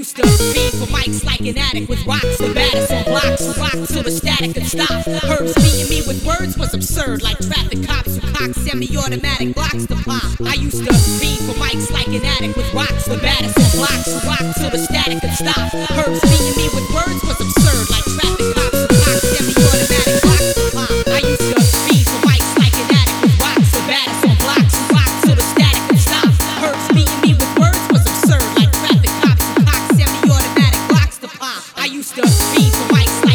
used to be for mics like an addict with rocks the baddest on blocks, rock till the static could stop. Herbs beating me with words was absurd, like traffic cops who cock semi-automatic Glocks to pop. I used to be for mics like an addict with rocks the baddest on blocks, rock till the static could stop. Herbs beating me with words was absurd, like traffic be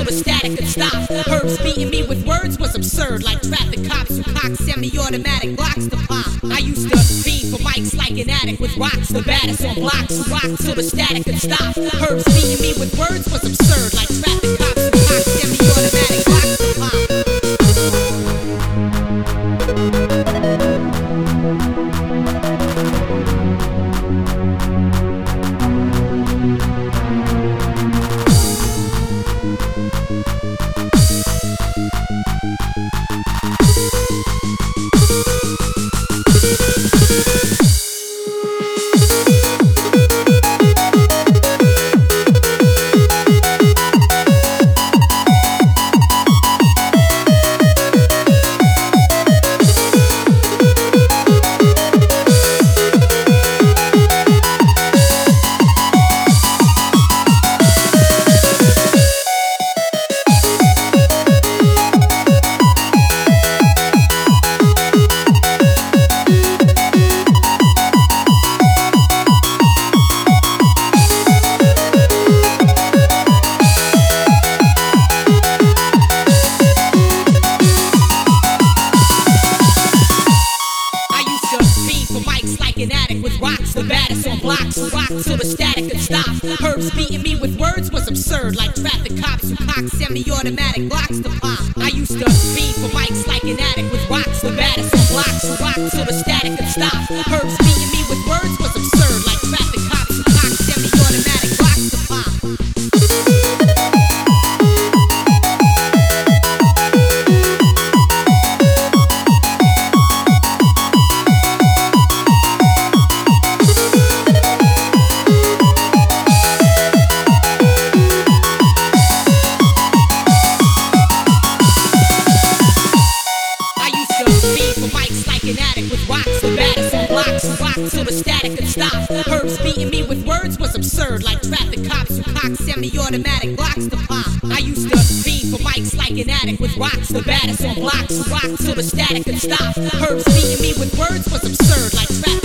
till the static could stop. Herbs beating me with words was absurd, like traffic cops who cock semi-automatic Glocks to pop. I used to be for mics like an addict with rocks, the baddest on blocks, rock till the static could stop. Herbs beating me with words was absurd, like traffic cops till the static could stop. Herbs beating me with words was absurd, like traffic cops who cock semi-automatic Glocks to pop. I used to be for mics like an addict with rocks, the baddest on blocks, rock till the static could stop. Herbs till the static could stop. Herbs beating me with words was absurd, like traffic cops who cock semi-automatic Glocks to pop. I used to be for mics like an addict with rocks, the baddest on blocks, rock till the static could stop. Herbs beating me with words was absurd, like traffic